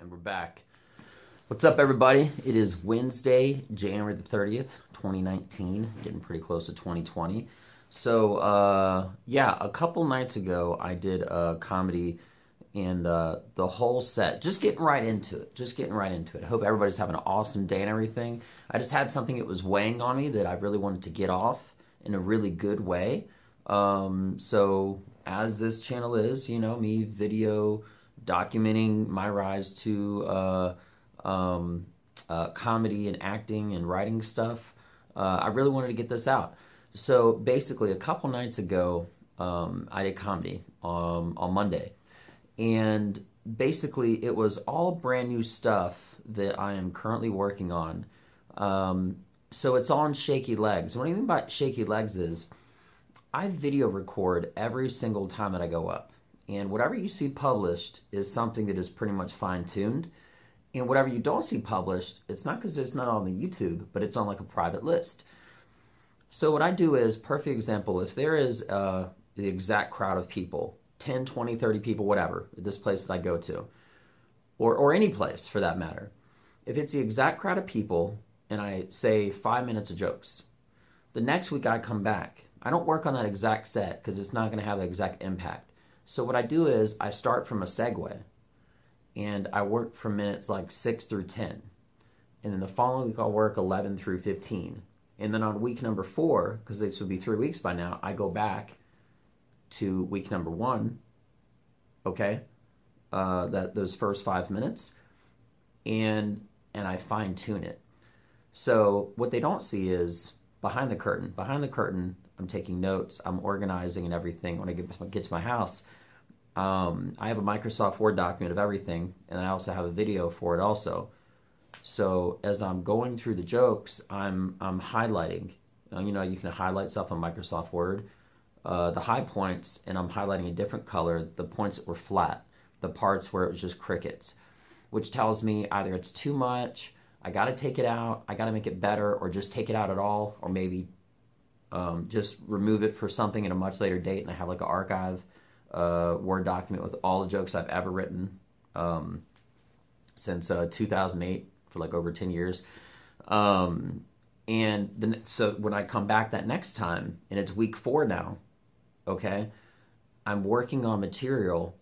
And we're back. What's up, everybody? It is Wednesday, January the 30th, 2019. Getting pretty close to 2020. So, uh, yeah, a couple nights ago, I did a comedy and uh, the whole set, just getting right into it. Just getting right into it. I hope everybody's having an awesome day and everything. I just had something that was weighing on me that I really wanted to get off in a really good way. Um, so, as this channel is, you know, me video documenting my rise to uh, um, uh, comedy and acting and writing stuff. Uh, I really wanted to get this out. So basically, a couple nights ago, um, I did comedy um, on Monday, and basically, it was all brand new stuff that I am currently working on. Um, so it's on shaky legs. What I mean by shaky legs is I video record every single time that I go up. And whatever you see published is something that is pretty much fine tuned. And whatever you don't see published, it's not because it's not on the YouTube, but it's on like a private list. So what I do is, perfect example, if there is uh, the exact crowd of people, 10, 20, 30 people, whatever, at this place that I go to, or, or any place for that matter, if it's the exact crowd of people and I say five minutes of jokes, the next week I come back, I don't work on that exact set because it's not going to have the exact impact. So what I do is I start from a segue and I work from minutes like 6 through 10. And then the following week I'll work 11 through 15. And then on week number 4, because this would be 3 weeks by now, I go back to week number 1. Okay? Uh, that those first 5 minutes and and I fine tune it. So what they don't see is behind the curtain. Behind the curtain, I'm taking notes, I'm organizing and everything. When I get, get to my house, um, I have a Microsoft Word document of everything, and I also have a video for it also. So as I'm going through the jokes, I'm I'm highlighting. You know, you can highlight stuff on Microsoft Word, uh, the high points, and I'm highlighting a different color. The points that were flat, the parts where it was just crickets, which tells me either it's too much, I got to take it out, I got to make it better, or just take it out at all, or maybe um, just remove it for something at a much later date, and I have like an archive uh, Word document with all the jokes I've ever written um, since uh, 2008 for like over 10 years. Um, and then, so when I come back that next time, and it's week four now, okay, I'm working on material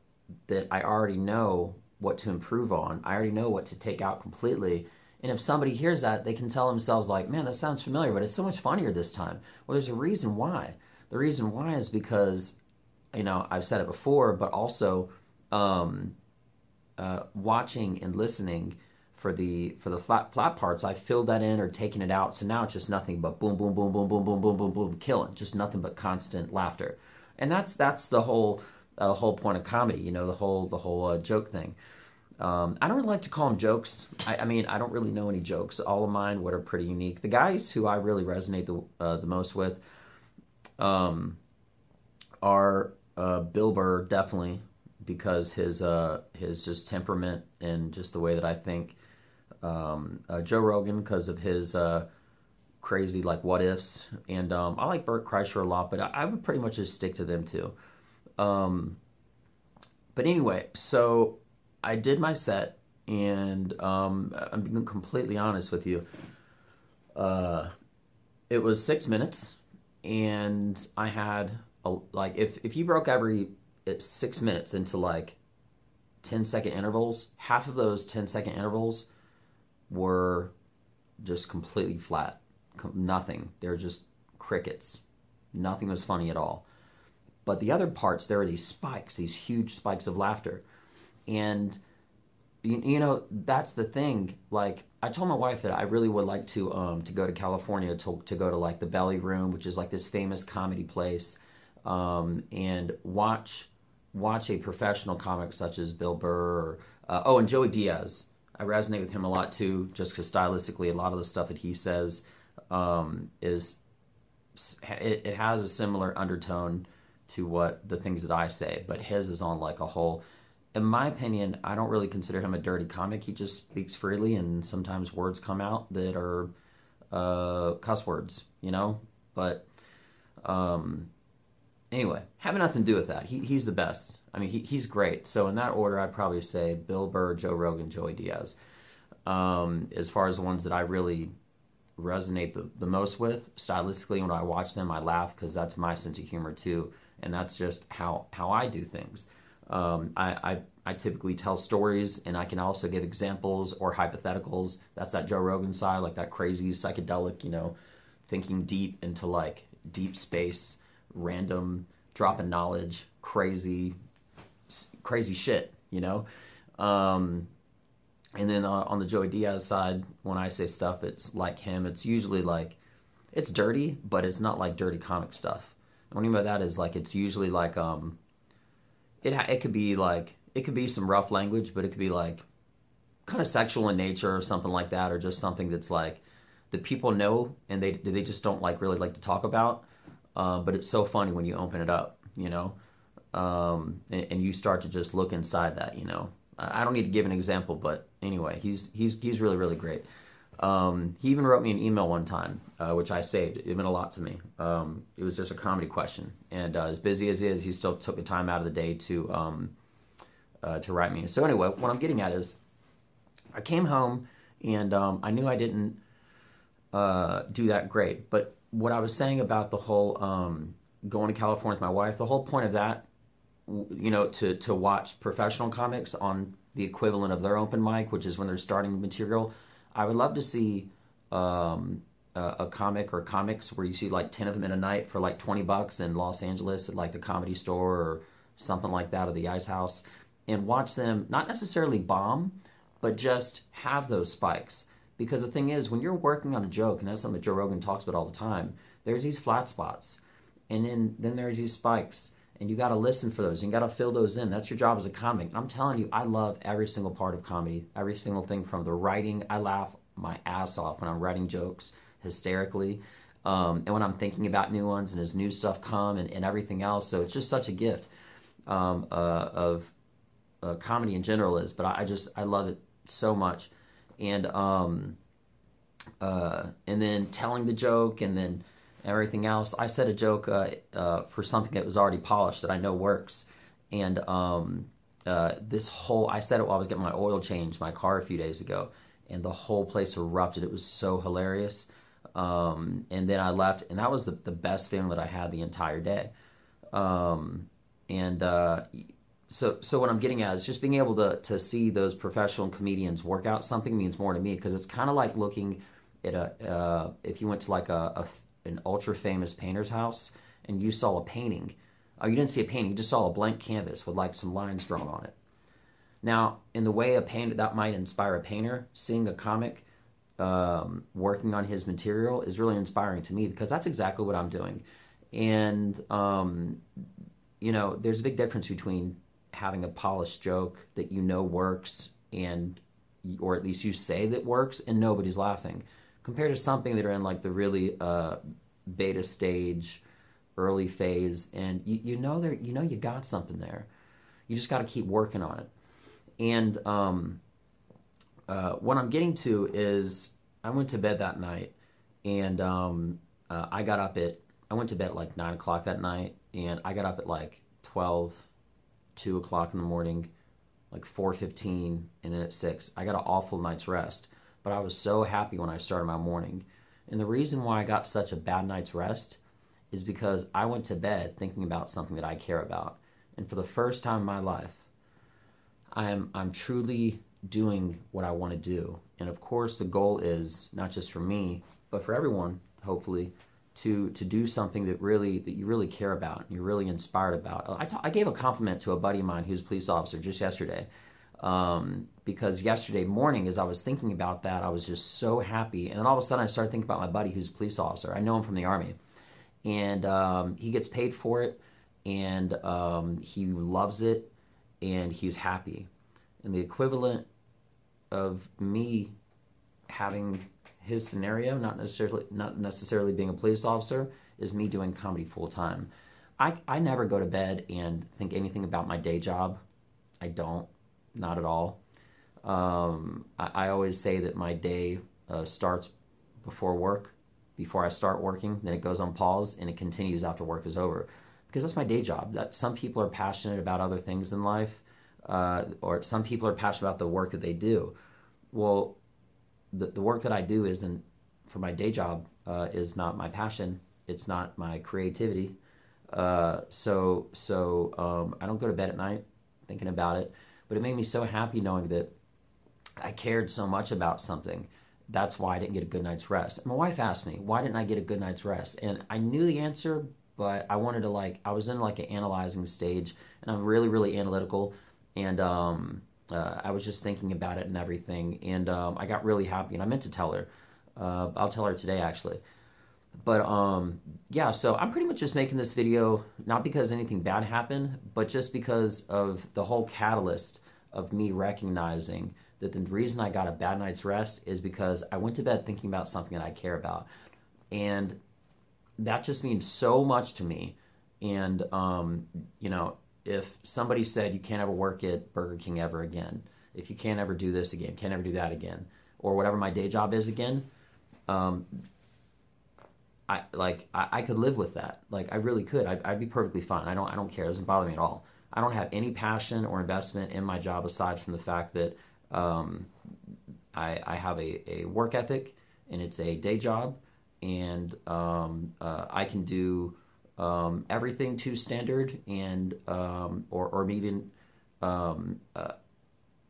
that I already know what to improve on. I already know what to take out completely. And if somebody hears that, they can tell themselves, like, man, that sounds familiar, but it's so much funnier this time. Well, there's a reason why. The reason why is because, you know, I've said it before, but also um, uh, watching and listening for the for the flat flat parts, I filled that in or taken it out. So now it's just nothing but boom, boom, boom, boom, boom, boom, boom, boom, boom, killing. Just nothing but constant laughter, and that's that's the whole uh, whole point of comedy. You know, the whole the whole uh, joke thing. Um, I don't really like to call them jokes. I, I, mean, I don't really know any jokes. All of mine, what are pretty unique. The guys who I really resonate the uh, the most with, um, are uh, Bill Burr definitely because his uh, his just temperament and just the way that I think. Um, uh, Joe Rogan because of his uh, crazy like what ifs, and um, I like Bert Kreischer a lot, but I, I, would pretty much just stick to them too. Um, but anyway, so I did my set, and um, I'm being completely honest with you. Uh, it was six minutes, and I had like if if you broke every six minutes into like 10 second intervals, half of those 10 second intervals were just completely flat. Nothing. They're just crickets. Nothing was funny at all. But the other parts, there are these spikes, these huge spikes of laughter and you, you know that's the thing like I told my wife that I really would like to um, to go to California to to go to like the Belly Room, which is like this famous comedy place, um, and watch watch a professional comic such as Bill Burr. Or, uh, oh, and Joey Diaz. I resonate with him a lot too, just because stylistically, a lot of the stuff that he says um, is it, it has a similar undertone to what the things that I say, but his is on like a whole in my opinion, I don't really consider him a dirty comic. He just speaks freely, and sometimes words come out that are uh, cuss words, you know. But um, anyway, having nothing to do with that. He, he's the best. I mean, he, he's great. So in that order, I'd probably say Bill Burr, Joe Rogan, Joey Diaz. Um, as far as the ones that I really resonate the, the most with stylistically, when I watch them, I laugh because that's my sense of humor too, and that's just how how I do things. Um, I, I I typically tell stories, and I can also give examples or hypotheticals. That's that Joe Rogan side, like that crazy psychedelic, you know, thinking deep into like deep space, random dropping knowledge, crazy, crazy shit, you know. Um, and then uh, on the Joey Diaz side, when I say stuff, it's like him. It's usually like it's dirty, but it's not like dirty comic stuff. What I mean by that is like it's usually like um, it it could be like it could be some rough language, but it could be like kind of sexual in nature or something like that, or just something that's like that people know and they they just don't like really like to talk about. Uh, but it's so funny when you open it up, you know, um, and, and, you start to just look inside that, you know. I don't need to give an example, but anyway, he's he's he's really really great. Um, he even wrote me an email one time, uh, which I saved. It meant a lot to me. Um, it was just a comedy question, and uh, as busy as he is, he still took the time out of the day to um, uh, to write me. So anyway, what I'm getting at is, I came home and um, I knew I didn't uh, do that great, but what I was saying about the whole um, going to California with my wife, the whole point of that, you know, to to watch professional comics on the equivalent of their open mic, which is when they're starting material. I would love to see um, a, a, comic or comics where you see like ten of them in a night for like twenty bucks in Los Angeles at like the Comedy Store or something like that, or the Ice House and watch them not necessarily bomb, but just have those spikes. Because the thing is, when you're working on a joke, and that's something that Joe Rogan talks about all the time, there's these flat spots, and then then there's these spikes, and you got to listen for those, and you got to fill those in. That's your job as a comic. I'm telling you, I love every single part of comedy, every single thing from the writing. I laugh my ass off when I'm writing jokes hysterically. Um, and when I'm thinking about new ones and as new stuff come and, and everything else. So it's just such a gift um, uh, of uh, comedy in general is, but I, I, just I love it so much, and um, uh, and then telling the joke and then everything else. I said a joke uh, uh, for something that was already polished that I know works, and um, uh, this whole I said it while I was getting my oil changed my car a few days ago, and the whole place erupted. It was so hilarious. Um, and then I left, and that was the, the best feeling that I had the entire day. Um, and uh, so so what I'm getting at is just being able to to see those professional comedians work out something means more to me because it's kind of like looking at a uh, if you went to like a, a, an ultra famous painter's house and you saw a painting. Oh, you didn't see a painting; you just saw a blank canvas with like some lines drawn on it. Now, in the way a painter that might inspire a painter, seeing a comic um, working on his material is really inspiring to me because that's exactly what I'm doing. And um, you know, there's a big difference between having a polished joke that you know works and or at least you say that works and nobody's laughing compared to something that are in like the really uh, beta stage early phase and you, you know there you know you got something there. You just got to keep working on it. And um, uh, what i'm getting to is i went to bed that night and um, uh, i got up at i went to bed at like 9 o'clock that night and i got up at like 12 two o'clock in the morning, like four fifteen, and then at six. I got an awful night's rest, but I was so happy when I started my morning. And the reason why I got such a bad night's rest is because I went to bed thinking about something that I care about. And for the first time in my life, I'm I'm truly doing what I want to do. And of course, the goal is not just for me, but for everyone, hopefully, to to do something that really that you really care about and you're really inspired about. I, I gave a compliment to a buddy of mine who's a police officer just yesterday um, because yesterday morning as I was thinking about that I was just so happy and then all of a sudden I started thinking about my buddy who's a police officer. I know him from the army and um, he gets paid for it and um, he loves it and he's happy and the equivalent of me having his scenario, not necessarily not necessarily being a police officer, is me doing comedy full time. I I never go to bed and think anything about my day job. I don't, not at all. Um, I, I, always say that my day uh, starts before work, before I start working. Then it goes on pause and it continues after work is over. because that's my day job. That some people are passionate about other things in life, uh, or some people are passionate about the work that they do. Well, the, the work that I do isn't for my day job uh, is not my passion. It's not my creativity. Uh, so so um, I don't go to bed at night thinking about it, but it made me so happy knowing that I cared so much about something. That's why I didn't get a good night's rest. My wife asked me, why didn't I get a good night's rest? And I knew the answer, but I wanted to like, I was in like an analyzing stage and I'm really, really analytical. And um, uh, I was just thinking about it and everything. And um, I got really happy and I meant to tell her. Uh, I'll tell her today actually. But um, yeah, so I'm pretty much just making this video not because anything bad happened, but just because of the whole catalyst of me recognizing that the reason I got a bad night's rest is because I went to bed thinking about something that I care about. And that just means so much to me. And, um, you know, if somebody said you can't ever work at Burger King ever again, if you can't ever do this again, can't ever do that again, or whatever my day job is again, um, I like I, I, could live with that. Like I really could. I'd, I'd, be perfectly fine. I don't I don't care. It doesn't bother me at all. I don't have any passion or investment in my job aside from the fact that um, I, I, have a, a, work ethic and it's a day job, and um, uh, I can do um, everything to standard and um, or or even um, uh,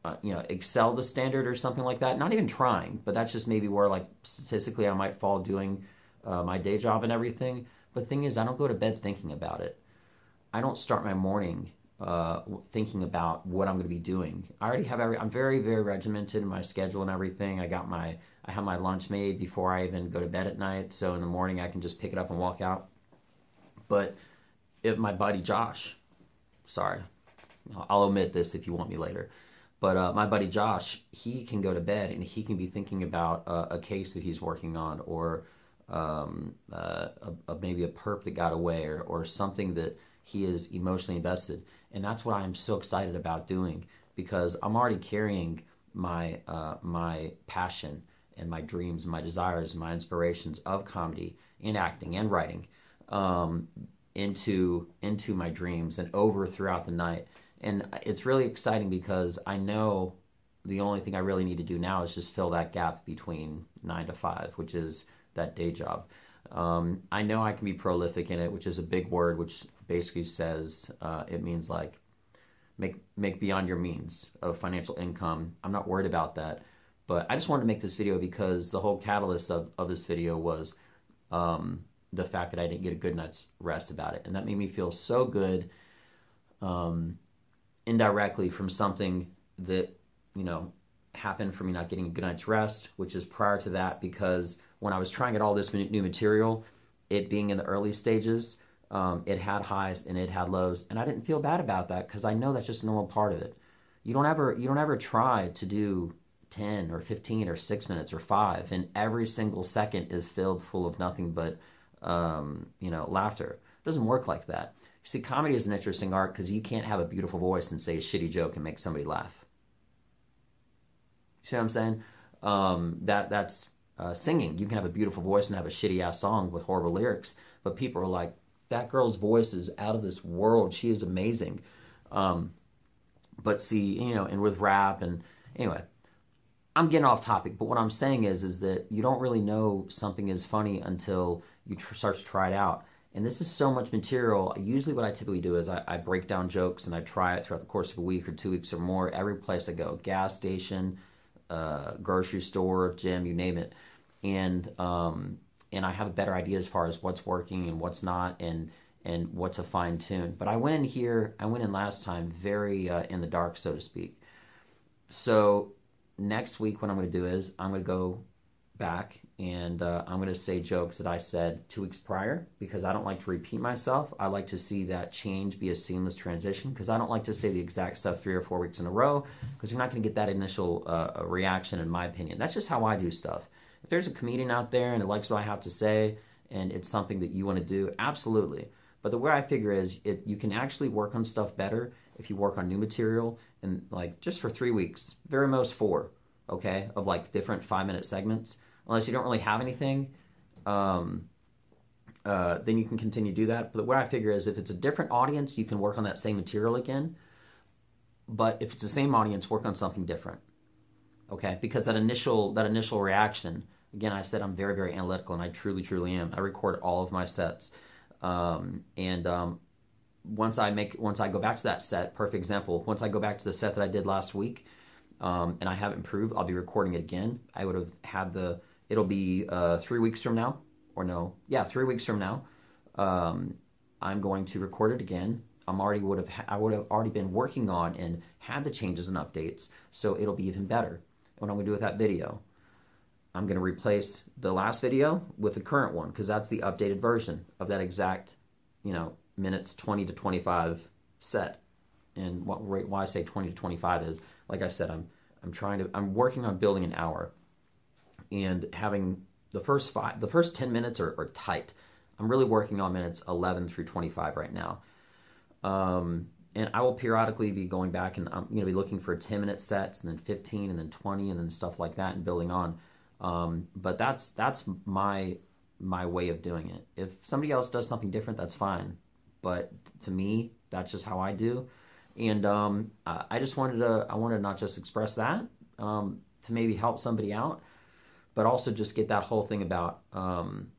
uh, you know excel to standard or something like that. Not even trying, but that's just maybe where like statistically I might fall doing uh, my day job and everything. But the thing is, I don't go to bed thinking about it. I don't start my morning uh, thinking about what I'm going to be doing. I already have every. I'm very very regimented in my schedule and everything. I got my I have my lunch made before I even go to bed at night, so in the morning I can just pick it up and walk out. But if my buddy Josh, sorry, I'll omit this if you want me later. But uh, my buddy Josh, he can go to bed and he can be thinking about a case that he's working on, or um, uh, a, a, maybe a perp that got away, or, or something that he is emotionally invested and that's what I'm so excited about doing because I'm already carrying my uh, my passion and my dreams, my desires, my inspirations of comedy and acting and writing um, into into my dreams and over throughout the night. And it's really exciting because I know the only thing I really need to do now is just fill that gap between nine to five, which is that day job. Um, I know I can be prolific in it, which is a big word, which basically says uh, it means like make make beyond your means of financial income. I'm not worried about that, but I just wanted to make this video because the whole catalyst of, of this video was um, the fact that I didn't get a good night's rest about it, and that made me feel so good um, indirectly from something that you know happened for me not getting a good night's rest, which is prior to that because when I was trying out all this new material, it being in the early stages, um, it had highs and it had lows, and I didn't feel bad about that because I know that's just a normal part of it. You don't ever you don't ever try to do 10 or 15 or 6 minutes or 5 and every single second is filled full of nothing but um, you know laughter it doesn't work like that you see comedy is an interesting art because you can't have a beautiful voice and say a shitty joke and make somebody laugh you see what i'm saying um, that that's uh, singing you can have a beautiful voice and have a shitty ass song with horrible lyrics but people are like that girl's voice is out of this world. She is amazing. Um, but see, you know, and with rap and anyway, I'm getting off topic. But what I'm saying is, is that you don't really know something is funny until you tr- start to try it out. And this is so much material. Usually, what I typically do is I, I, break down jokes and I try it throughout the course of a week or two weeks or more. Every place I go, gas station, uh, grocery store, gym, you name it. And um, and I have a better idea as far as what's working and what's not and and what to fine tune. But I went in here, I went in last time very uh, in the dark, so to speak. So next week, what I'm going to do is I'm going to go back and uh, I'm going to say jokes that I said two weeks prior because I don't like to repeat myself. I like to see that change be a seamless transition because I don't like to say the exact stuff three or four weeks in a row because you're not going to get that initial uh, reaction, in my opinion. That's just how I do stuff if there's a comedian out there and it likes what I have to say and it's something that you want to do, absolutely. But the way I figure is it you can actually work on stuff better if you work on new material and like just for three weeks, very most four, okay, of like different five minute segments. Unless you don't really have anything, um, uh, then you can continue to do that. But what I figure is if it's a different audience, you can work on that same material again. But if it's the same audience, work on something different. Okay, because that initial that initial reaction, again, I said I'm very very analytical, and I truly truly am. I record all of my sets, um, and um, once I make once I go back to that set, perfect example. Once I go back to the set that I did last week, um, and I have improved, I'll be recording it again. I would have had the. It'll be uh, three weeks from now, or no, yeah, three weeks from now. Um, I'm going to record it again. I'm already would have I would have already been working on and had the changes and updates, so it'll be even better. And what I'm going to do with that video, I'm going to replace the last video with the current one because that's the updated version of that exact, you know, minutes 20 to 25 set. And what, why I say 20 to 25 is, like I said, I'm I'm trying to I'm working on building an hour, and having the first five the first 10 minutes are, are tight. I'm really working on minutes 11 through 25 right now. Um, and I will periodically be going back and I'm going to be looking for 10 minute sets and then 15 and then 20 and then stuff like that and building on. Um, but that's that's my my way of doing it. If somebody else does something different, that's fine but to me, that's just how I do. And um, I just wanted to, I wanted to not just express that um, to maybe help somebody out, but also just get that whole thing about um,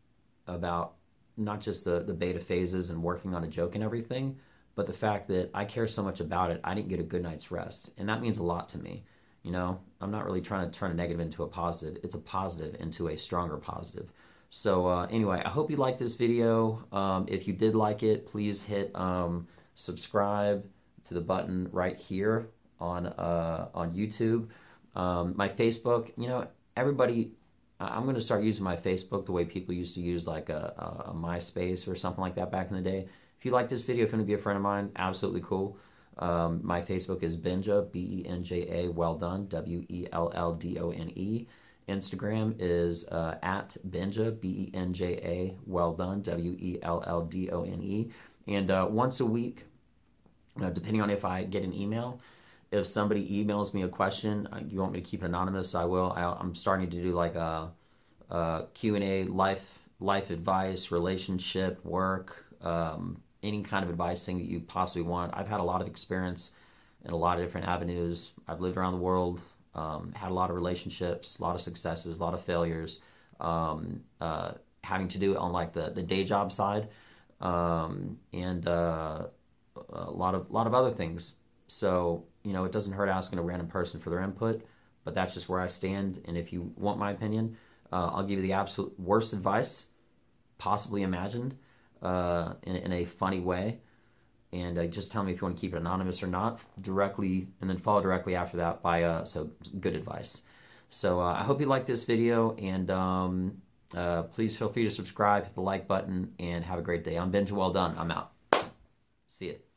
about not just the the beta phases and working on a joke and everything, but the fact that I care so much about it, I didn't get a good night's rest, and that means a lot to me. You know, I'm not really trying to turn a negative into a positive. It's a positive into a stronger positive. So uh, anyway, I hope you liked this video. Um, if you did like it, please hit um, subscribe to the button right here on uh, on YouTube. Um, my Facebook, you know, everybody. I'm going to start using my Facebook the way people used to use like a, a, a MySpace or something like that back in the day. If you like this video, if you want to be a friend of mine, absolutely cool. Um, my Facebook is Benja, B E N J A, Welldone, W E L L D O N E. Instagram is uh, at Benja, B E N J A, Welldone, W E L L D O N E. And uh, once a week, uh, depending on if I get an email, if somebody emails me a question, uh, you want me to keep it anonymous, I will. I, am starting to do like a, a Q&A, life, life advice, relationship, work, um, any kind of advice thing that you possibly want. I've had a lot of experience in a lot of different avenues. I've lived around the world um, had a lot of relationships, a lot of successes, a lot of failures, um, uh, having to do it on like the, the day job side, um, and uh, a lot of lot of other things. So you know, it doesn't hurt asking a random person for their input, but that's just where I stand. And if you want my opinion, uh, I'll give you the absolute worst advice possibly imagined uh, in, in a funny way. And uh, just tell me if you want to keep it anonymous or not directly and then follow directly after that by uh, so good advice. So uh, i hope you like this video and um, uh, please feel free to subscribe hit the like button and have a great day. I'm benja Welldone i'm out. See you